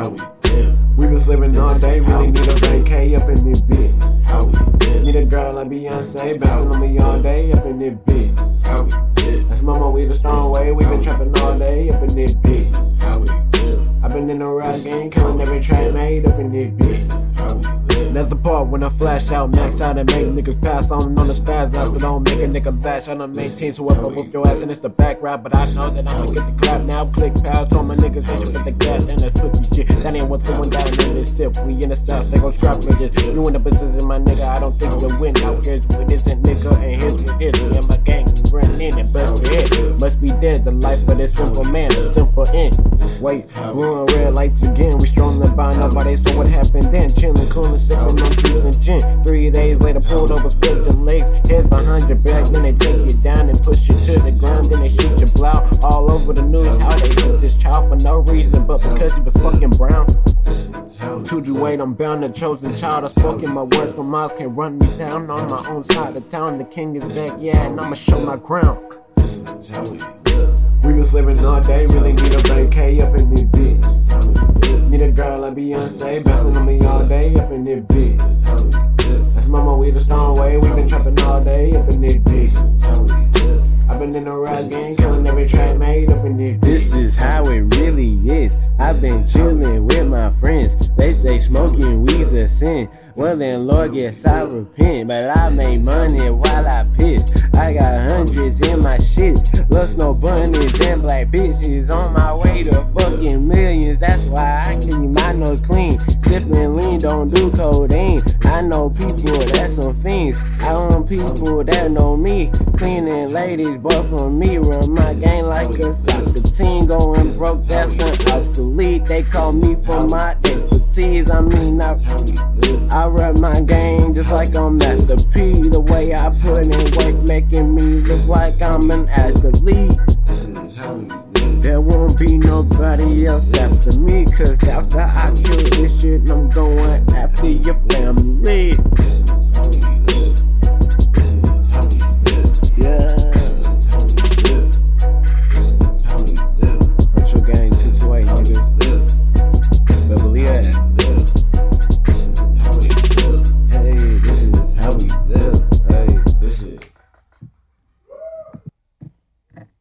how we. We been slipping all day, really need a vacay up in this bitch. How we. Need a girl like Beyonce, bouncing on me all day up in this bitch. How we feel. That's mama, we the strong way, we been trapping all day up in this bitch. How we feel. I been in the rap game, killing every track made up in this bitch. How we. That's the part when I flash out, max out, and make niggas pass on on the stars I So don't make a nigga bash. I done made teams, so up whoop your ass, and it's the back rap. But I know that I'ma get the clap now. Click pals on my niggas, they should put the gas and the twisty shit. That ain't what's going down in this sip. We in the south, they gon' scrap niggas. You in the business, my nigga. I don't think you'll win. Now here's what isn't, nigga, and here's what is. And my gang, we in and bust dead, the life of this simple man, a simple end. Wait, we on red lights again. We strolling by nobody, so what happened then? Chillin', coolin', sippin' on juice and gin. Three days later, pulled over, split them legs, heads behind your back. Then they take you down and push you to the ground. Then they shoot your blow all over the news. How they shoot this child for no reason, but because he was fucking brown. Told you wait, I'm bound, the chosen child. I spoken my words, my mouth can't run me down. On my own side of town, the king is back, yeah, and I'ma show my ground. How we did, We was living all day, really need a vacay up in this bitch. how we did, Need a girl like Beyonce, bouncing on me all day up in this bitch. That's mama, we the stone way, we been trapping all day up in this bitch. how we did. I've been in the rap game, killing every track made up in this bitch. This is how it really is. I've been chillin' with my friends. They say smoking weed's a sin. Well then, Lord, yes, I repent. But I make money while I piss. I got hundreds in my shit. Lust no bunnies and black bitches. On my way to fucking millions. That's why I keep my nose clean. Sippin' lean, don't do codeine. I know people that's some fiends. I know people that know me. Cleaning ladies, but for me, run my game like a soccer team. Going broke, that's an obsolete. They call me for my expertise. I mean, I, I rap my game just like I'm Master P. The way I put in work, making me look like I'm an athlete. There won't be nobody else after me. Cause after I kill this shit, I'm going after your.